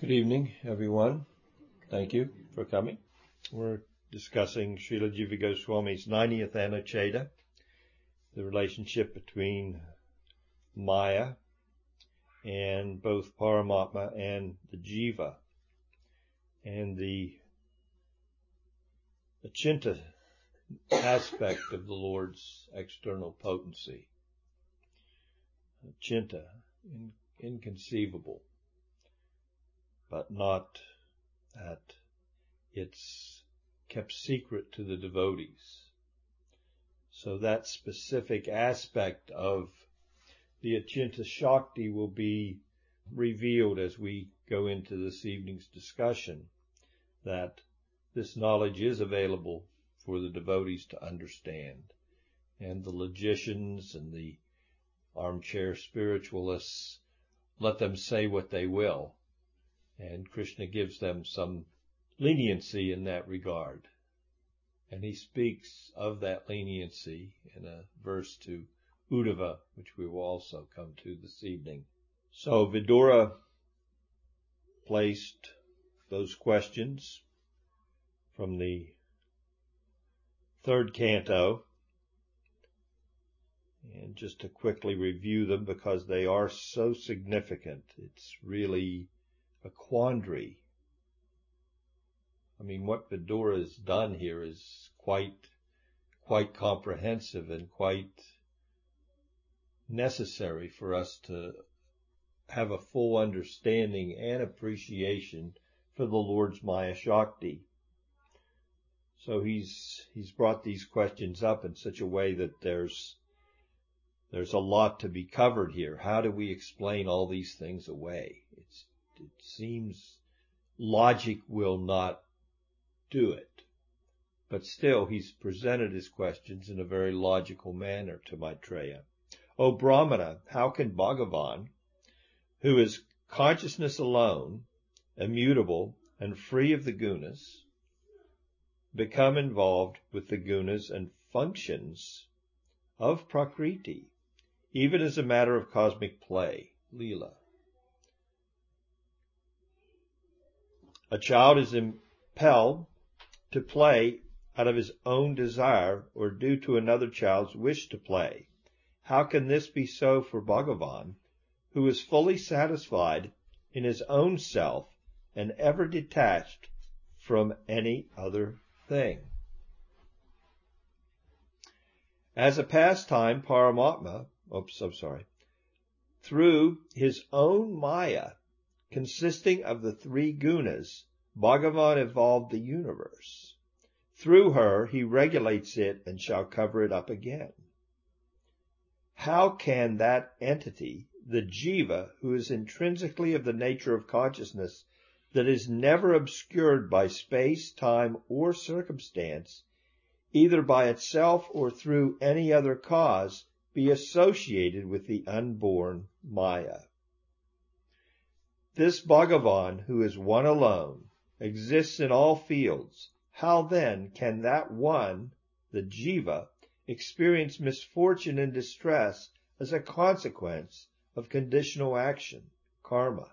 Good evening, everyone. Thank you for coming. We're discussing Srila Jiva Goswami's 90th Anuccheda, the relationship between Maya and both Paramatma and the Jiva, and the Achinta aspect of the Lord's external potency. Achinta, in, inconceivable but not that it's kept secret to the devotees. So that specific aspect of the Achinta Shakti will be revealed as we go into this evening's discussion, that this knowledge is available for the devotees to understand. And the logicians and the armchair spiritualists, let them say what they will and Krishna gives them some leniency in that regard. And he speaks of that leniency in a verse to Uddhava, which we will also come to this evening. So Vidura placed those questions from the third canto. And just to quickly review them because they are so significant, it's really a quandary. I mean, what Vidura has done here is quite, quite comprehensive and quite necessary for us to have a full understanding and appreciation for the Lord's Maya Shakti. So he's, he's brought these questions up in such a way that there's, there's a lot to be covered here. How do we explain all these things away? It's it seems logic will not do it. But still, he's presented his questions in a very logical manner to Maitreya. O Brahmana, how can Bhagavan, who is consciousness alone, immutable, and free of the gunas, become involved with the gunas and functions of Prakriti, even as a matter of cosmic play, Leela? A child is impelled to play out of his own desire or due to another child's wish to play. How can this be so for Bhagavan, who is fully satisfied in his own self and ever detached from any other thing? As a pastime, Paramatma, oops, I'm sorry, through his own Maya consisting of the three gunas, Bhagavan evolved the universe. Through her, he regulates it and shall cover it up again. How can that entity, the jiva, who is intrinsically of the nature of consciousness, that is never obscured by space, time, or circumstance, either by itself or through any other cause, be associated with the unborn Maya? This Bhagavan, who is one alone, exists in all fields. How then can that one, the jiva, experience misfortune and distress as a consequence of conditional action, karma?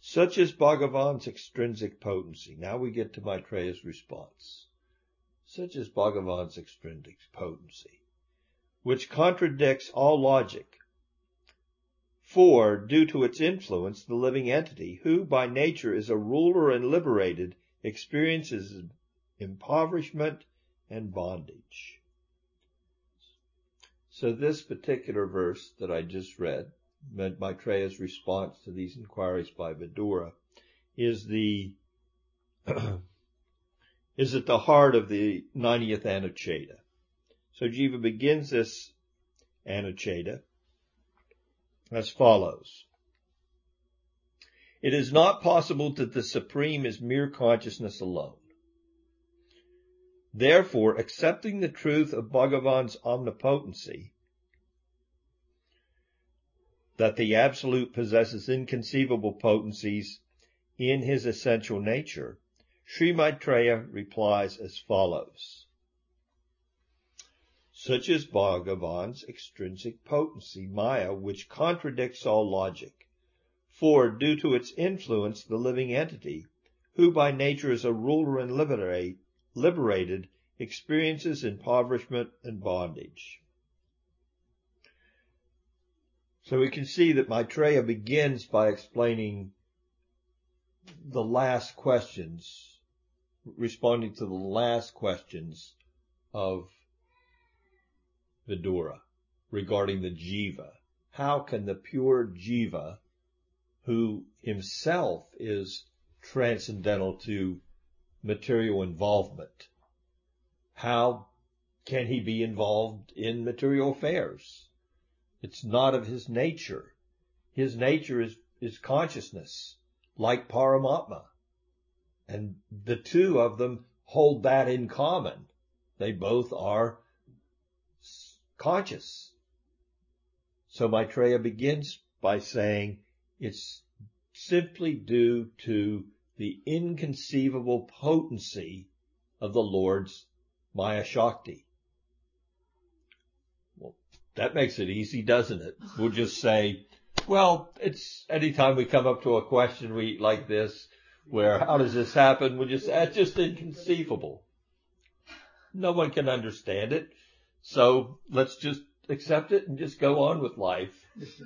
Such is Bhagavan's extrinsic potency. Now we get to Maitreya's response. Such is Bhagavan's extrinsic potency, which contradicts all logic for, due to its influence, the living entity, who by nature is a ruler and liberated, experiences impoverishment and bondage. So this particular verse that I just read, Maitreya's response to these inquiries by Vidura, is the is at the heart of the 90th Anuccheda. So Jiva begins this Anuccheda as follows. It is not possible that the Supreme is mere consciousness alone. Therefore, accepting the truth of Bhagavan's omnipotency, that the Absolute possesses inconceivable potencies in his essential nature, Sri Maitreya replies as follows. Such as Bhagavan's extrinsic potency, Maya, which contradicts all logic. For, due to its influence, the living entity, who by nature is a ruler and liberate, liberated, experiences impoverishment and bondage. So we can see that Maitreya begins by explaining the last questions, responding to the last questions of Vidura regarding the jiva. How can the pure jiva, who himself is transcendental to material involvement, how can he be involved in material affairs? It's not of his nature. His nature is, is consciousness, like Paramatma. And the two of them hold that in common. They both are conscious. So Maitreya begins by saying it's simply due to the inconceivable potency of the Lord's Maya Shakti. Well, that makes it easy, doesn't it? We'll just say, well, it's anytime we come up to a question we like this, where how does this happen? We just, that's just inconceivable. No one can understand it. So let's just accept it and just go on with life.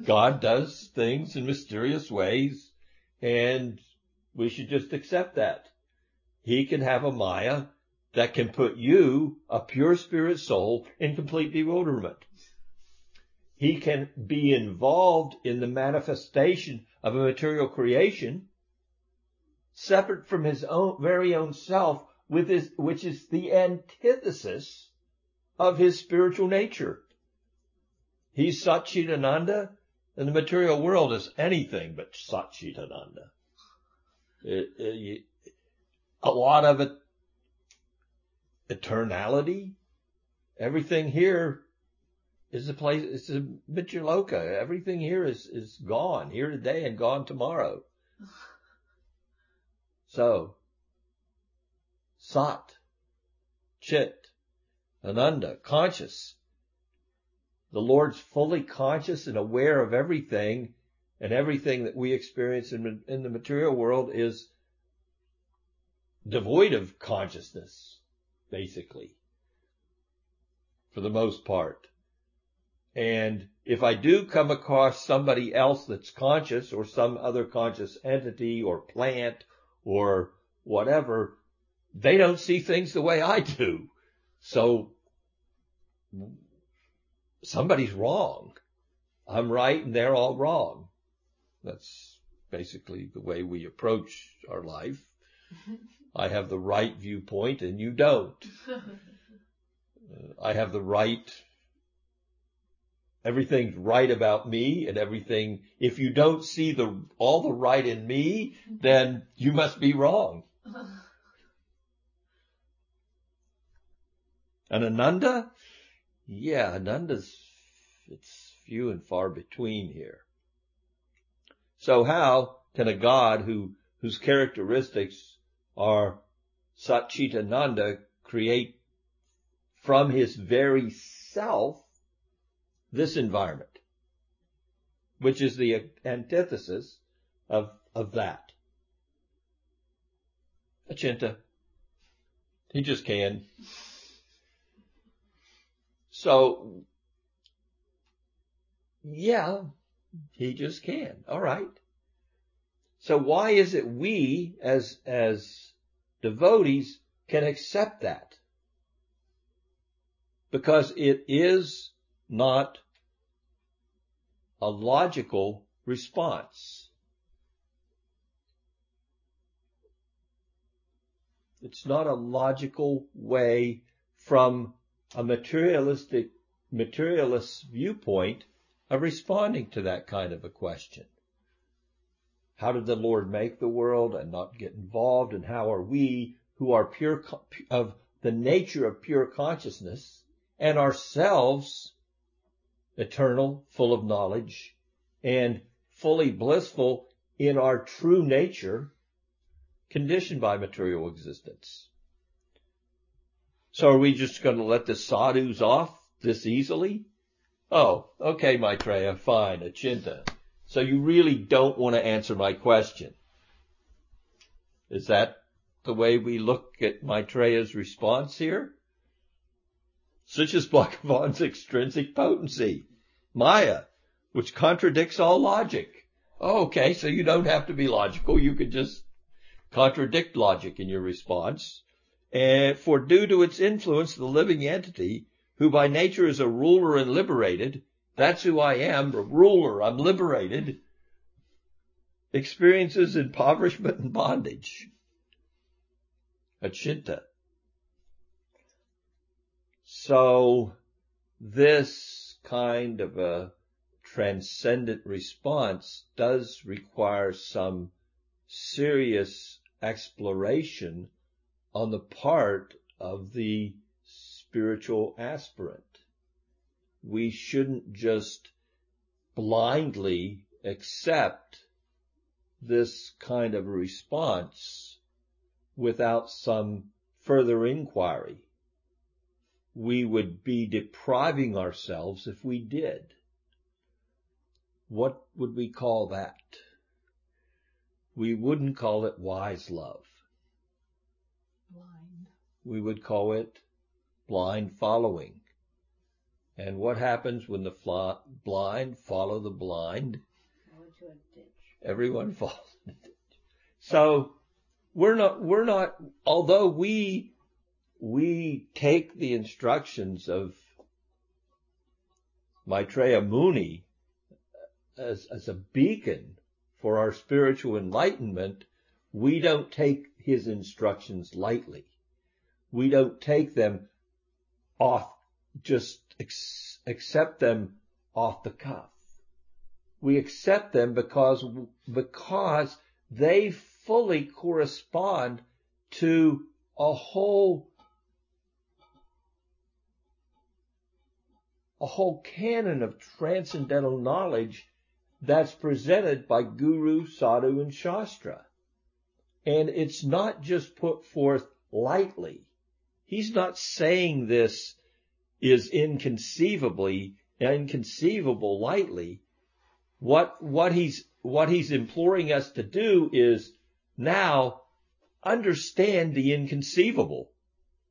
God does things in mysterious ways and we should just accept that. He can have a Maya that can put you, a pure spirit soul, in complete bewilderment. He can be involved in the manifestation of a material creation separate from his own very own self, with his, which is the antithesis of his spiritual nature. He's Satchitananda, and the material world is anything but Satchitananda. It, it, a lot of it, eternality. Everything here is a place, it's a Mrityuloka. Everything here is, is gone, here today and gone tomorrow. So, Sat, Chit, Ananda, conscious. The Lord's fully conscious and aware of everything and everything that we experience in, in the material world is devoid of consciousness, basically, for the most part. And if I do come across somebody else that's conscious or some other conscious entity or plant or whatever, they don't see things the way I do. So somebody's wrong. I'm right and they're all wrong. That's basically the way we approach our life. I have the right viewpoint and you don't. Uh, I have the right, everything's right about me and everything. If you don't see the, all the right in me, then you must be wrong. And Ananda? Yeah, Ananda's, it's few and far between here. So how can a God who, whose characteristics are Satchitananda create from his very self this environment, which is the antithesis of, of that. Achinta. He just can. So, yeah, he just can. All right. So why is it we as, as devotees can accept that? Because it is not a logical response. It's not a logical way from a materialistic, materialist viewpoint of responding to that kind of a question. How did the Lord make the world and not get involved? And how are we who are pure of the nature of pure consciousness and ourselves eternal, full of knowledge and fully blissful in our true nature conditioned by material existence? So are we just going to let the sadhus off this easily? Oh, okay, Maitreya, fine, Achinta. So you really don't want to answer my question. Is that the way we look at Maitreya's response here? Such as Bhagavan's extrinsic potency, Maya, which contradicts all logic. Oh, okay, so you don't have to be logical. You could just contradict logic in your response. And for due to its influence, the living entity, who by nature is a ruler and liberated, that's who I am, a ruler, I'm liberated, experiences impoverishment and bondage. Achinta. So this kind of a transcendent response does require some serious exploration on the part of the spiritual aspirant. We shouldn't just blindly accept this kind of response without some further inquiry we would be depriving ourselves if we did. What would we call that? We wouldn't call it wise love. We would call it blind following. And what happens when the fly, blind follow the blind? Everyone falls in the ditch. So we're not, we're not, although we we take the instructions of Maitreya Muni as, as a beacon for our spiritual enlightenment, we don't take his instructions lightly. We don't take them off, just ex- accept them off the cuff. We accept them because, because they fully correspond to a whole a whole canon of transcendental knowledge that's presented by Guru, Sadhu, and Shastra. And it's not just put forth lightly. He's not saying this is inconceivably, inconceivable lightly. What, what he's, what he's imploring us to do is now understand the inconceivable.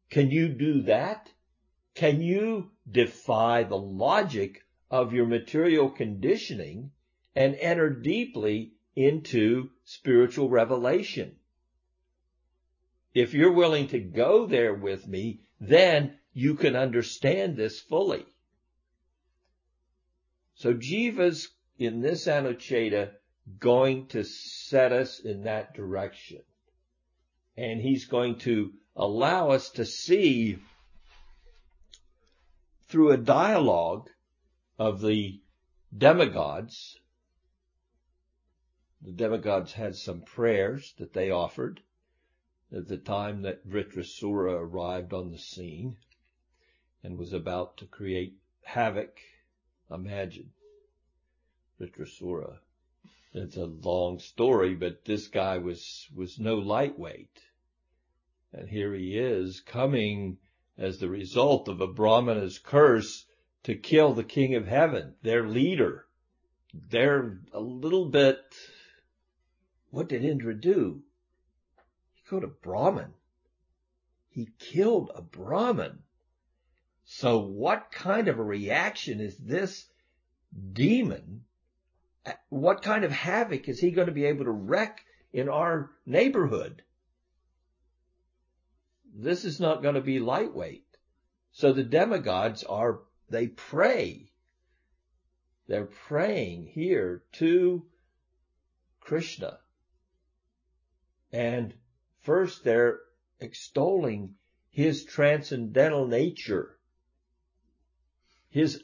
Can you do that? Can you defy the logic of your material conditioning and enter deeply into spiritual revelation? If you're willing to go there with me, then you can understand this fully. So Jiva's in this Anuccheda going to set us in that direction. And he's going to allow us to see through a dialogue of the demigods. The demigods had some prayers that they offered at the time that Vritrasura arrived on the scene and was about to create havoc. Imagine Vritrasura. It's a long story, but this guy was, was no lightweight. And here he is coming as the result of a Brahmana's curse to kill the king of heaven, their leader. They're a little bit, what did Indra do? Killed a Brahmin. He killed a Brahmin. So what kind of a reaction is this demon? Uh, what kind of havoc is he going to be able to wreak in our neighborhood? this is not going to be lightweight. So the demigods are, they pray. They're praying here to Krishna. And first they're extolling his transcendental nature, his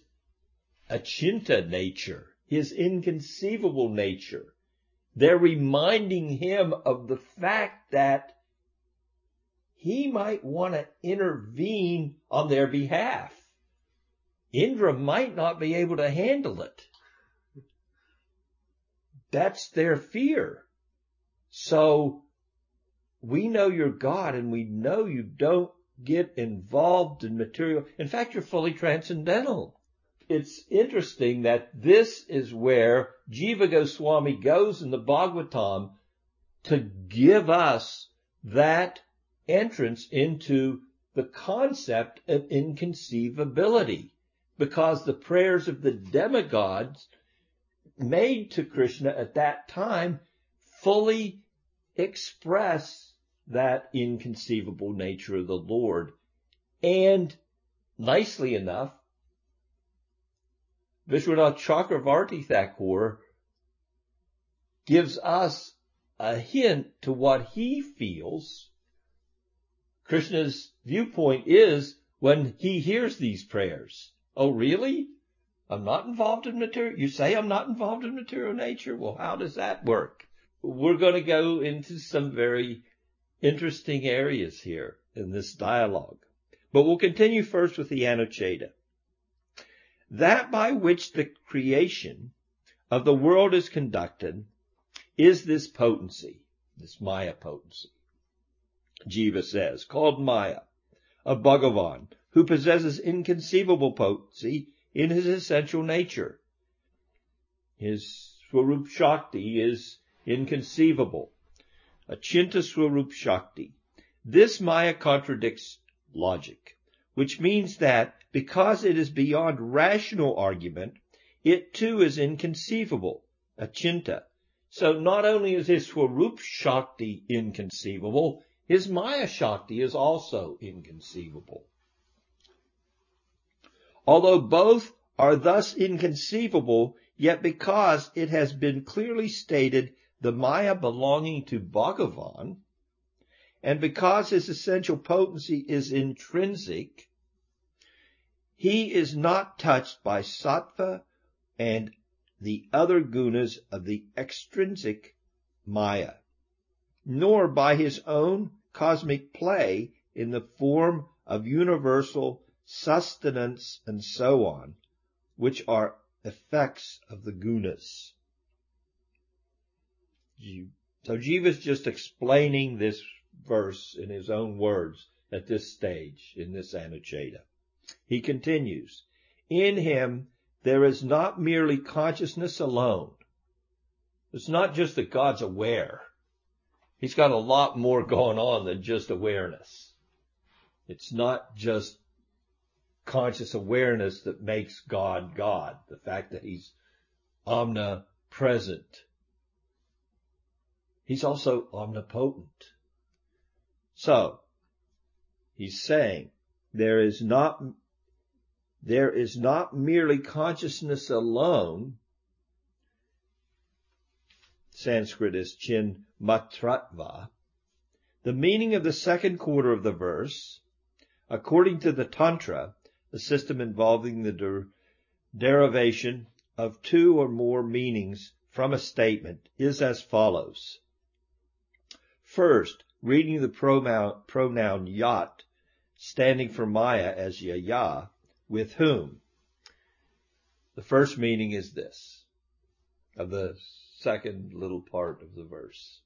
achinta nature, his inconceivable nature. They're reminding him of the fact that he might want to intervene on their behalf. Indra might not be able to handle it. That's their fear. So we know you're God and we know you don't get involved in material. In fact, you're fully transcendental. It's interesting that this is where Jiva Goswami goes in the Bhagavatam to give us that entrance into the concept of inconceivability because the prayers of the demigods made to Krishna at that time fully express that inconceivable nature of the Lord. And nicely enough, Vishwanath Chakravarti Thakur gives us a hint to what he feels Krishna's viewpoint is when he hears these prayers. Oh, really? I'm not involved in material. You say I'm not involved in material nature? Well, how does that work? We're going to go into some very interesting areas here in this dialogue. But we'll continue first with the Anuccheda. That by which the creation of the world is conducted is this potency, this Maya potency. Jiva says, called Maya, of Bhagavan, who possesses inconceivable potency in his essential nature. His Swarup Shakti is inconceivable. Achinta Swarup Shakti. This Maya contradicts logic, which means that because it is beyond rational argument, it too is inconceivable, achinta. So not only is his Swarup Shakti inconceivable, his Maya Shakti is also inconceivable. Although both are thus inconceivable, yet because it has been clearly stated the Maya belonging to Bhagavan, and because his essential potency is intrinsic, he is not touched by sattva and the other gunas of the extrinsic Maya nor by his own cosmic play in the form of universal sustenance and so on, which are effects of the gunas. So Jiva is just explaining this verse in his own words at this stage in this Anuccheda. He continues, in him there is not merely consciousness alone. It's not just that God's aware. He's got a lot more going on than just awareness. It's not just conscious awareness that makes God God. The fact that he's omnipresent. He's also omnipotent. So, he's saying there is not, there is not merely consciousness alone Sanskrit is chin matratva. The meaning of the second quarter of the verse, according to the Tantra, a system involving the der- derivation of two or more meanings from a statement, is as follows. First, reading the pronoun, pronoun yat, standing for Maya as yaya, with whom. The first meaning is this, of the second little part of the verse.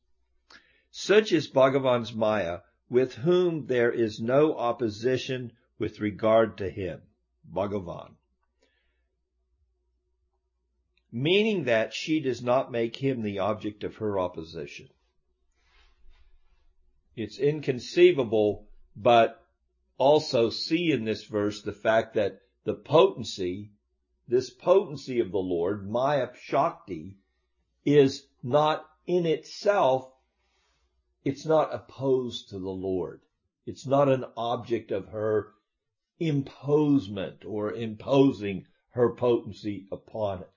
Such is Bhagavan's Maya, with whom there is no opposition with regard to him, Bhagavan. Meaning that she does not make him the object of her opposition. It's inconceivable, but also see in this verse the fact that the potency, this potency of the Lord, Maya Shakti, is not in itself, it's not opposed to the Lord. It's not an object of her imposement or imposing her potency upon it.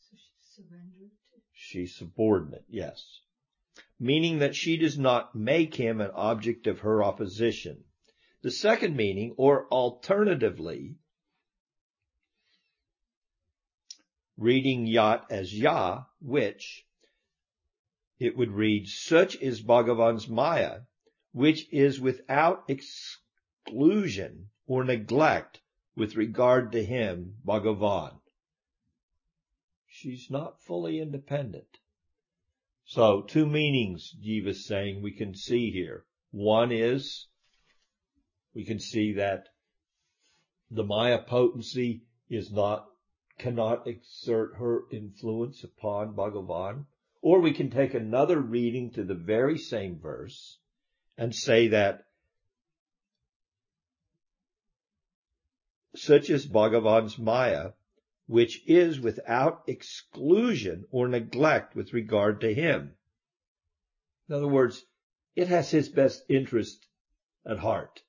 So she's surrendered. She's subordinate, yes. Meaning that she does not make him an object of her opposition. The second meaning, or alternatively, reading Yat as Ya, which it would read, such is Bhagavan's Maya, which is without exclusion or neglect with regard to him, Bhagavan. She's not fully independent. So two meanings Jiva's saying we can see here. One is we can see that the Maya potency is not cannot exert her influence upon Bhagavan. Or we can take another reading to the very same verse and say that such is Bhagavan's Maya, which is without exclusion or neglect with regard to him. In other words, it has his best interest at heart.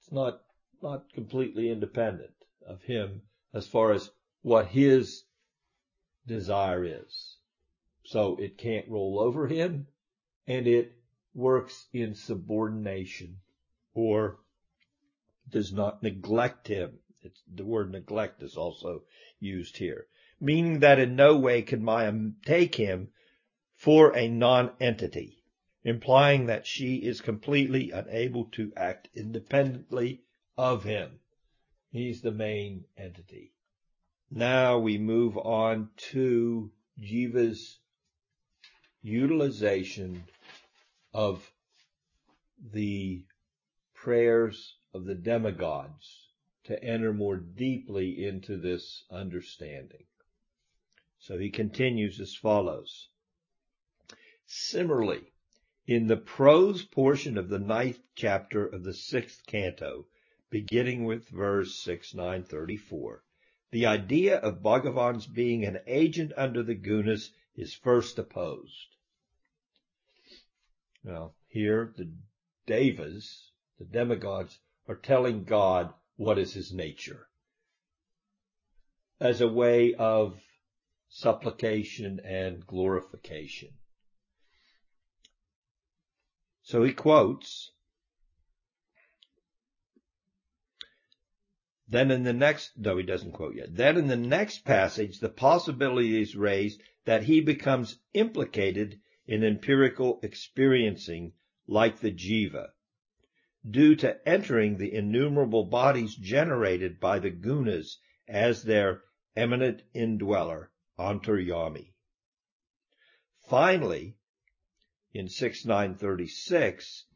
It's not, not completely independent of him as far as what his desire is. So it can't roll over him and it works in subordination or does not neglect him. It's, the word neglect is also used here, meaning that in no way can Maya take him for a non-entity, implying that she is completely unable to act independently of him. He's the main entity. Now we move on to Jiva's utilization of the prayers of the demigods to enter more deeply into this understanding. So he continues as follows. Similarly, in the prose portion of the ninth chapter of the sixth canto, beginning with verse 6934, the idea of Bhagavan's being an agent under the gunas is first opposed. Now, here the devas, the demigods, are telling God what is his nature as a way of supplication and glorification. So he quotes Then in the next, no, he doesn't quote yet. Then in the next passage, the possibility is raised that he becomes implicated in empirical experiencing like the jiva, due to entering the innumerable bodies generated by the gunas as their eminent indweller, antaryami. Finally, in 6936,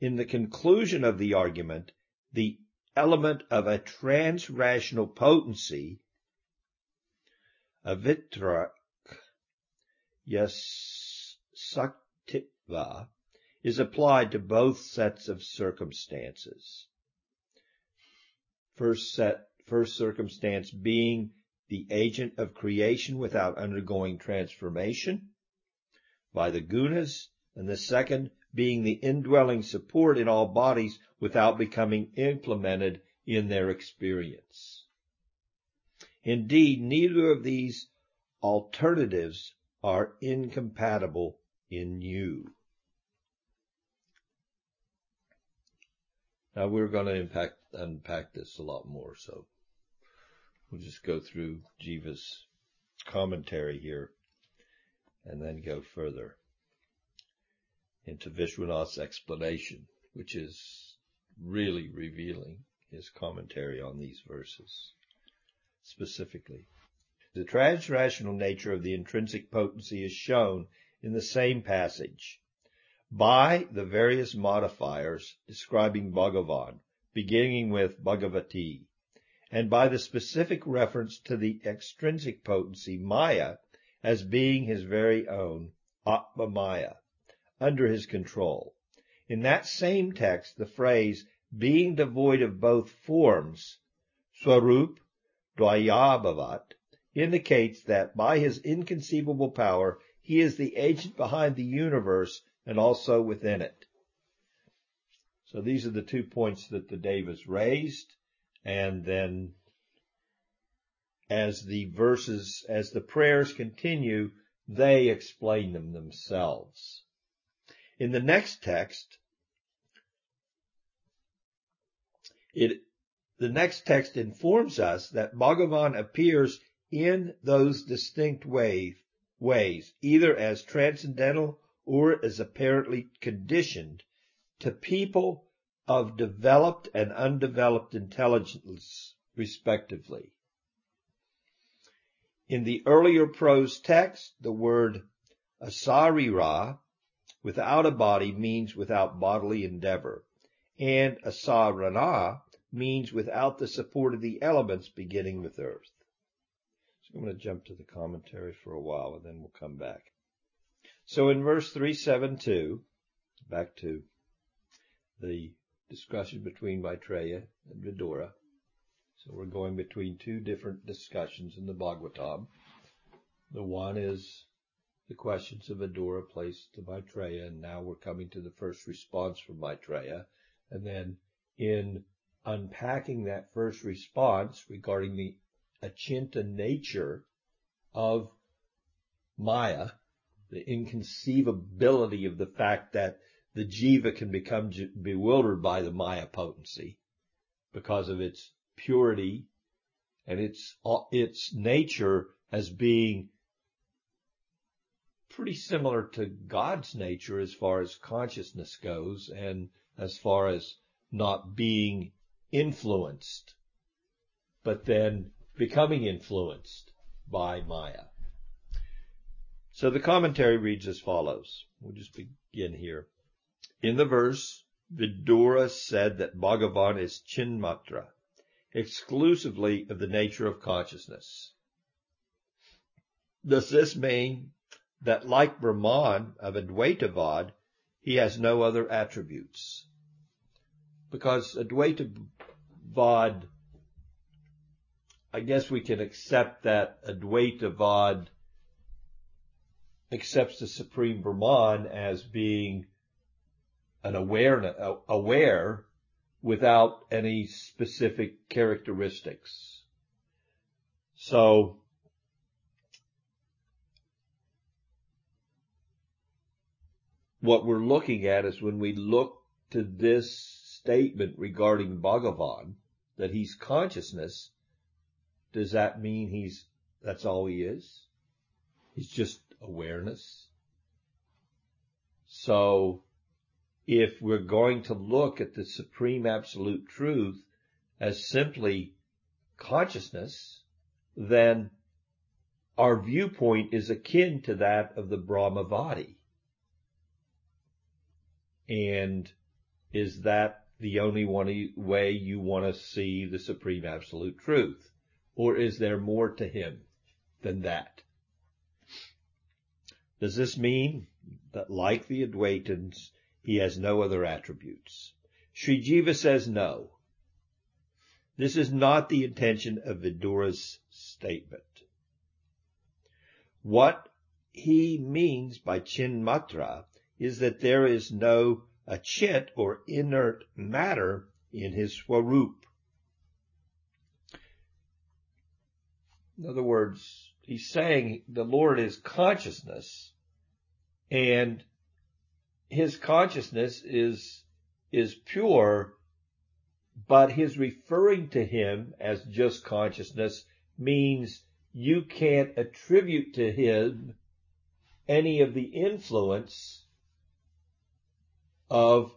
in the conclusion of the argument, the element of a trans-rational potency, avitrak yasaktiva, is applied to both sets of circumstances. First set, first circumstance being the agent of creation without undergoing transformation by the gunas, and the second being the indwelling support in all bodies without becoming implemented in their experience. Indeed, neither of these alternatives are incompatible in you. Now we're going to impact, unpack this a lot more, so we'll just go through Jiva's commentary here and then go further into Vishwanath's explanation, which is really revealing his commentary on these verses specifically. The transrational nature of the intrinsic potency is shown in the same passage by the various modifiers describing Bhagavan, beginning with Bhagavati, and by the specific reference to the extrinsic potency Maya as being his very own Atma Maya under his control. In that same text, the phrase being devoid of both forms, swarup dvayabhavat, indicates that by his inconceivable power, he is the agent behind the universe and also within it. So these are the two points that the Devas raised. And then as the verses, as the prayers continue, they explain them themselves. In the next text, it, the next text informs us that Bhagavan appears in those distinct way, ways, either as transcendental or is apparently conditioned to people of developed and undeveloped intelligence, respectively. In the earlier prose text, the word asarira without a body means without bodily endeavor, and asarana means without the support of the elements beginning with earth. So I'm going to jump to the commentary for a while and then we'll come back. So in verse 372, back to the discussion between Maitreya and Vidura. So we're going between two different discussions in the Bhagavatam. The one is the questions of Vidura placed to Maitreya, and now we're coming to the first response from Maitreya. And then in unpacking that first response regarding the achinta nature of Maya, the inconceivability of the fact that the jiva can become bewildered by the Maya potency because of its purity and its, uh, its nature as being pretty similar to God's nature as far as consciousness goes and as far as not being influenced, but then becoming influenced by Maya. So the commentary reads as follows. We'll just begin here. In the verse, Vidura said that Bhagavan is Chinmatra, exclusively of the nature of consciousness. Does this mean that like Brahman of Advaitavad, he has no other attributes? Because Advaitavad, I guess we can accept that Advaitavad accepts the Supreme Brahman as being an awareness, aware without any specific characteristics. So, what we're looking at is when we look to this statement regarding Bhagavan, that he's consciousness, does that mean he's, that's all he is? He's just awareness? So, if we're going to look at the supreme absolute truth as simply consciousness, then our viewpoint is akin to that of the Brahmavadi. And is that the only one way you want to see the supreme absolute truth? Or is there more to him than that? Does this mean that like the Advaitins, he has no other attributes. Sri Jiva says no. This is not the intention of Vidura's statement. What he means by chinmatra is that there is no achit or inert matter in his swarup. In other words, he's saying the Lord is consciousness and his consciousness is, is pure, but his referring to him as just consciousness means you can't attribute to him any of the influence of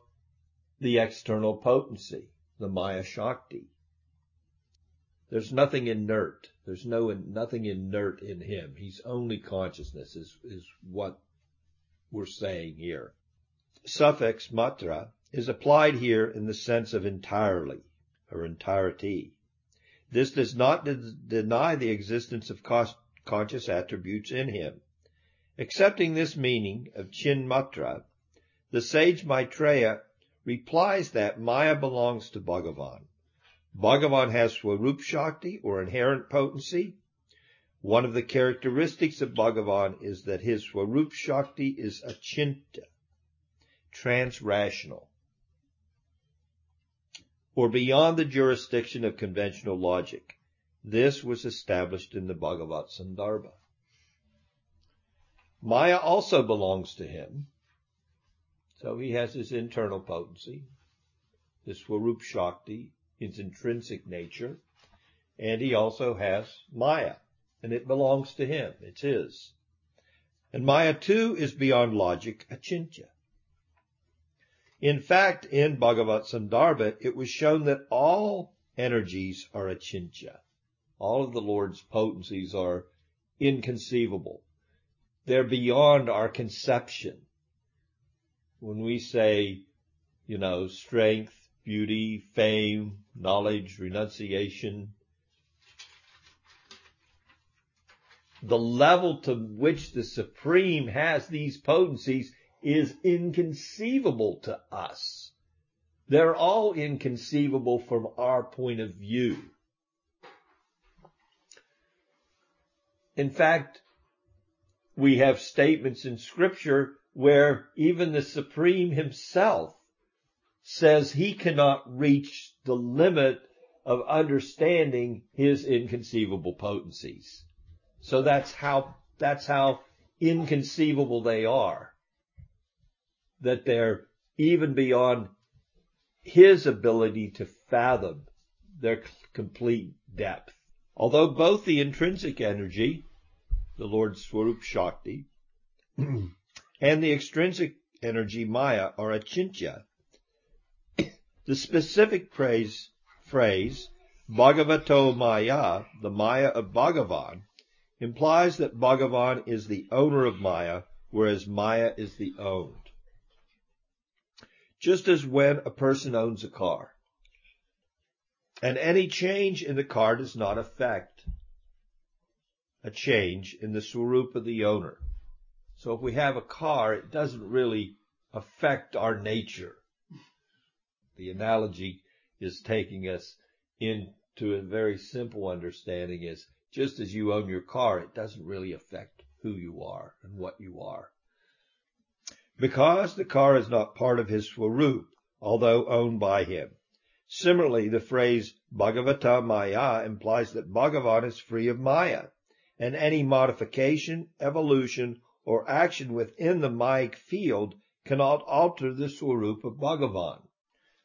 the external potency, the Maya Shakti. There's nothing inert. There's no nothing inert in him. He's only consciousness is, is what we're saying here suffix matra is applied here in the sense of entirely or entirety. This does not de- deny the existence of conscious attributes in him. Accepting this meaning of chin matra, the sage Maitreya replies that Maya belongs to Bhagavan. Bhagavan has Swarup Shakti or inherent potency. One of the characteristics of Bhagavan is that his Swarup Shakti is achinta, transrational, or beyond the jurisdiction of conventional logic. This was established in the Bhagavat Sandarbha. Maya also belongs to him. So he has his internal potency, his Swarup Shakti, his intrinsic nature, and he also has Maya, and it belongs to him. It's his. And Maya too is beyond logic, achintya. In fact, in Bhagavat Sandarbha, it was shown that all energies are achintya. All of the Lord's potencies are inconceivable. They're beyond our conception. when we say, you know, strength, beauty, fame, knowledge, renunciation, the level to which the Supreme has these potencies is inconceivable to us. They're all inconceivable from our point of view. In fact, we have statements in scripture where even the Supreme himself says he cannot reach the limit of understanding his inconceivable potencies. So that's how, that's how inconceivable they are. That they're even beyond his ability to fathom their complete depth. Although both the intrinsic energy, the Lord Swarup Shakti, and the extrinsic energy Maya are achintya, the specific phrase, phrase Bhagavato Maya, the Maya of Bhagavan, implies that Bhagavan is the owner of Maya, whereas Maya is the owned. Just as when a person owns a car, and any change in the car does not affect a change in the swarup of the owner. So if we have a car, it doesn't really affect our nature. The analogy is taking us into a very simple understanding is just as you own your car, it doesn't really affect who you are and what you are. Because the car is not part of his swarup, although owned by him. Similarly, the phrase Bhagavata Maya implies that Bhagavan is free of Maya, and any modification, evolution, or action within the Mayic field cannot alter the swarup of Bhagavan.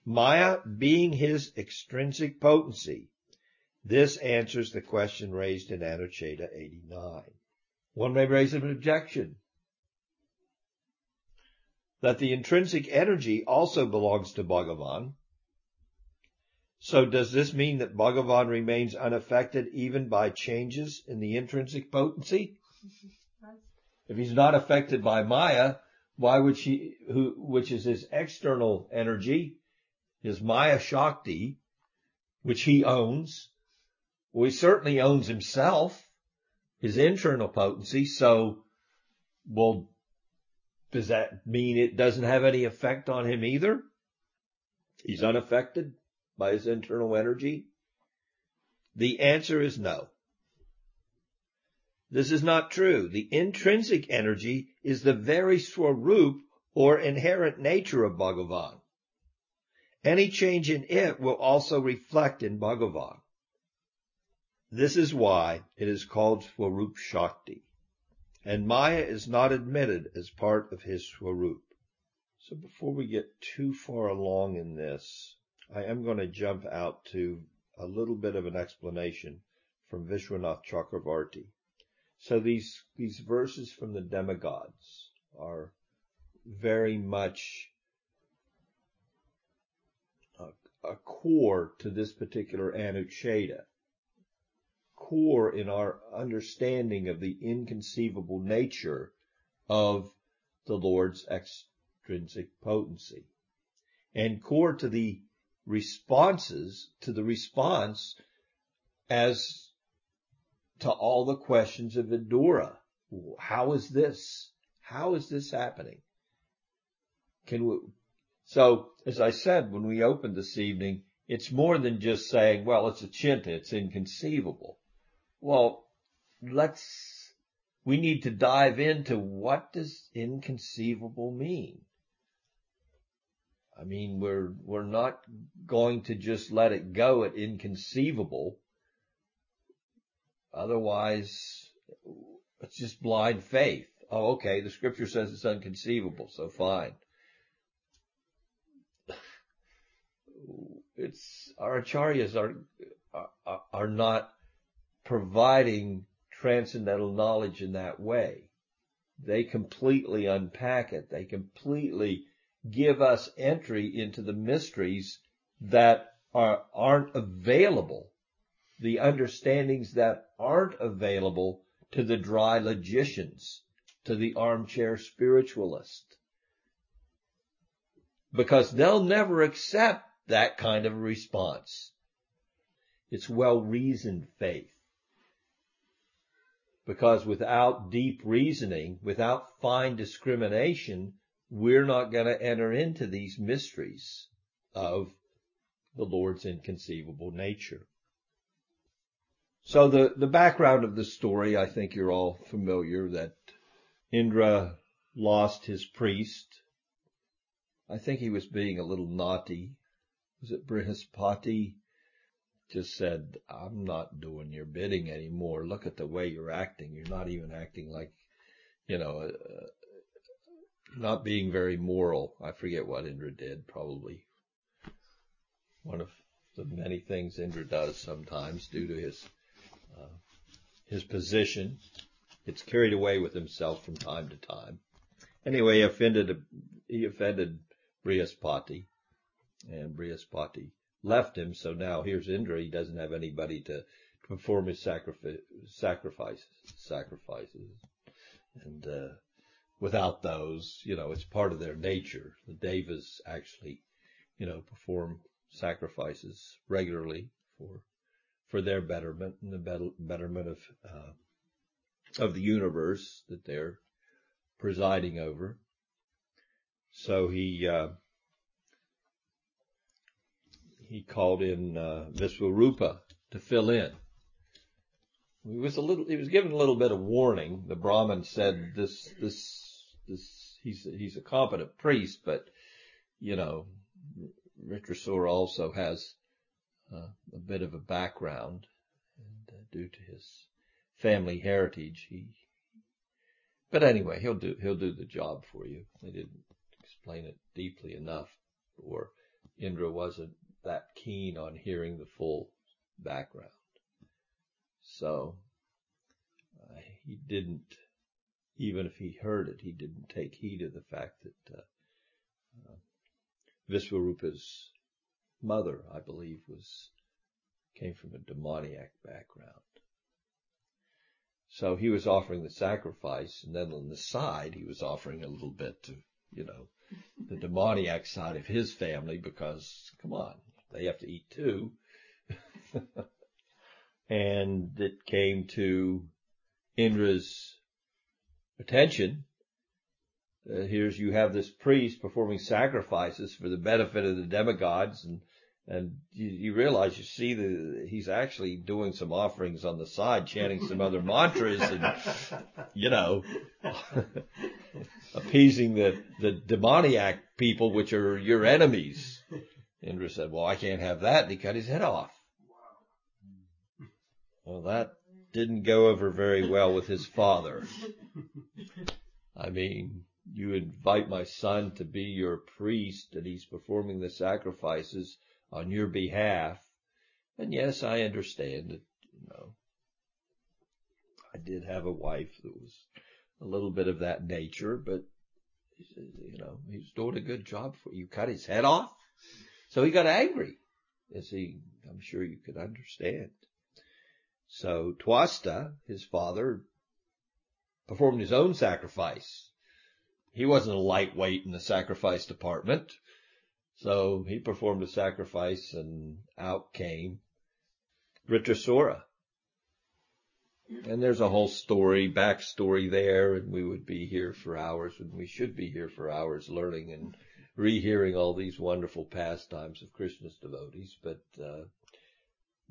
Maya being his extrinsic potency, this answers the question raised in Anuccheda 89. One may raise an objection that the intrinsic energy also belongs to Bhagavan. So does this mean that Bhagavan remains unaffected even by changes in the intrinsic potency? If he's not affected by Maya, why would she, who, which is his external energy, his Maya Shakti, which he owns, well, he certainly owns himself, his internal potency. So, well, does that mean it doesn't have any effect on him either? He's unaffected by his internal energy? The answer is no. This is not true. The intrinsic energy is the very swarup or inherent nature of Bhagavan. Any change in it will also reflect in Bhagavan. This is why it is called Swarup Shakti, and Maya is not admitted as part of his Swarup. So before we get too far along in this, I am going to jump out to a little bit of an explanation from Vishwanath Chakravarti. So these, these verses from the demigods are very much a, core to this particular Anuccheda core in our understanding of the inconceivable nature of the Lord's extrinsic potency and core to the responses to the response as to all the questions of Vidura. How is this? How is this happening? Can we, so as I said, when we opened this evening, it's more than just saying, well, it's achintya, it's inconceivable. Well, let's, we need to dive into what does inconceivable mean? I mean, we're, we're not going to just let it go at inconceivable. Otherwise, it's just blind faith. Oh, okay. The scripture says it's unconceivable. So fine. It's our acharyas are, are, are not providing transcendental knowledge in that way. They completely unpack it. They completely give us entry into the mysteries that are, aren't available, the understandings that aren't available to the dry logicians, to the armchair spiritualist. because they'll never accept that kind of response. It's well-reasoned faith. Because without deep reasoning, without fine discrimination, we're not going to enter into these mysteries of the Lord's inconceivable nature. So the, the background of the story, I think you're all familiar that Indra lost his priest. I think he was being a little naughty. Was it Brihaspati? Just said, I'm not doing your bidding anymore. Look at the way you're acting. You're not even acting like, you know, uh, not being very moral. I forget what Indra did, probably one of the many things Indra does sometimes due to his uh, his position. It's carried away with himself from time to time. Anyway, he offended he offended Brihaspati, and Brihaspati left him. So now here's Indra. He doesn't have anybody to perform his sacrifice, sacrifices, sacrifices, and uh, without those, you know, it's part of their nature. The devas actually, you know, perform sacrifices regularly for for their betterment and the betterment of uh, of the universe that they're presiding over. So he uh, he called in uh, Visvarupa to fill in. He was a little he was given a little bit of warning. The Brahmin said this this this he's he's a competent priest, but you know Vritrasura also has uh, a bit of a background, and uh, due to his family heritage, he. But anyway, he'll do he'll do the job for you. They didn't explain it deeply enough, or Indra wasn't that keen on hearing the full background. So uh, he didn't, even if he heard it, he didn't take heed of the fact that uh, uh, Visvarupa's mother, I believe, was came from a demoniac background. So he was offering the sacrifice, and then on the side, he was offering a little bit to, you know, the demoniac side of his family because, come on, they have to eat too. and it came to Indra's attention uh, here's you have this priest performing sacrifices for the benefit of the demigods and and you, you realize you see the he's actually doing some offerings on the side chanting some other mantras and you know appeasing the the demoniac people which are your enemies indra said well i can't have that and he cut his head off well that didn't go over very well with his father i mean you invite my son to be your priest and he's performing the sacrifices on your behalf. And yes, I understand that, you know, I did have a wife that was a little bit of that nature, but you know, he's doing a good job for you. Cut his head off. So he got angry, as he, I'm sure you could understand. So Twasta, his father, performed his own sacrifice he wasn't a lightweight in the sacrifice department. So he performed a sacrifice and out came Vritrasura. And there's a whole story, backstory there, and we would be here for hours, and we should be here for hours learning and rehearing all these wonderful pastimes of Krishna's devotees. But uh,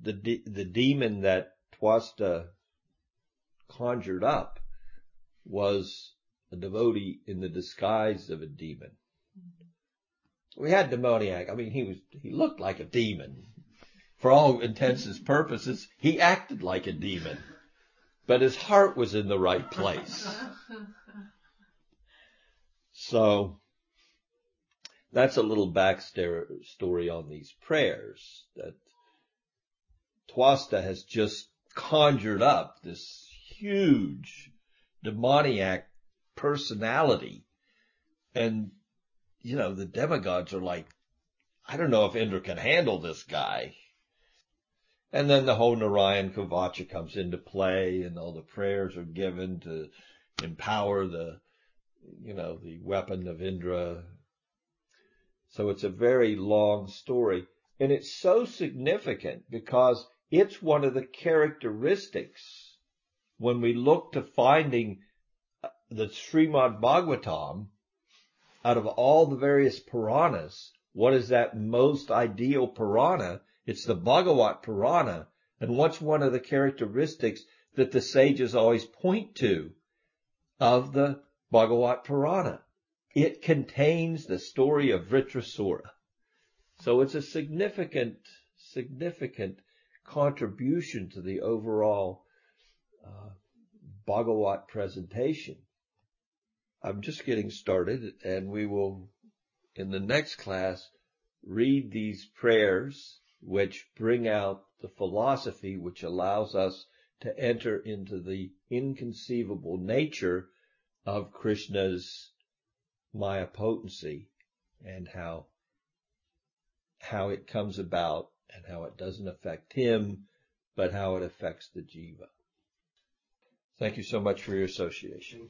the de- the demon that Twasta conjured up was a devotee in the disguise of a demon. We had demoniac. I mean, he was, he looked like a demon. For all intents and purposes, he acted like a demon. But his heart was in the right place. So, that's a little backstory on these prayers that Twasta has just conjured up this huge demoniac personality. And, you know, the demigods are like, I don't know if Indra can handle this guy. And then the whole Narayan Kavacha comes into play and all the prayers are given to empower the, you know, the weapon of Indra. So it's a very long story. And it's so significant because it's one of the characteristics when we look to finding uh, the Srimad Bhagavatam out of all the various Puranas, what is that most ideal Purana? It's the Bhagavat Purana. And what's one of the characteristics that the sages always point to of the Bhagavat Purana? It contains the story of Vritrasura. So it's a significant, significant contribution to the overall uh, Bhagavat presentation. I'm just getting started and we will, in the next class, read these prayers which bring out the philosophy which allows us to enter into the inconceivable nature of Krishna's Maya potency and how how it comes about and how it doesn't affect him, but how it affects the jiva. Thank you so much for your association.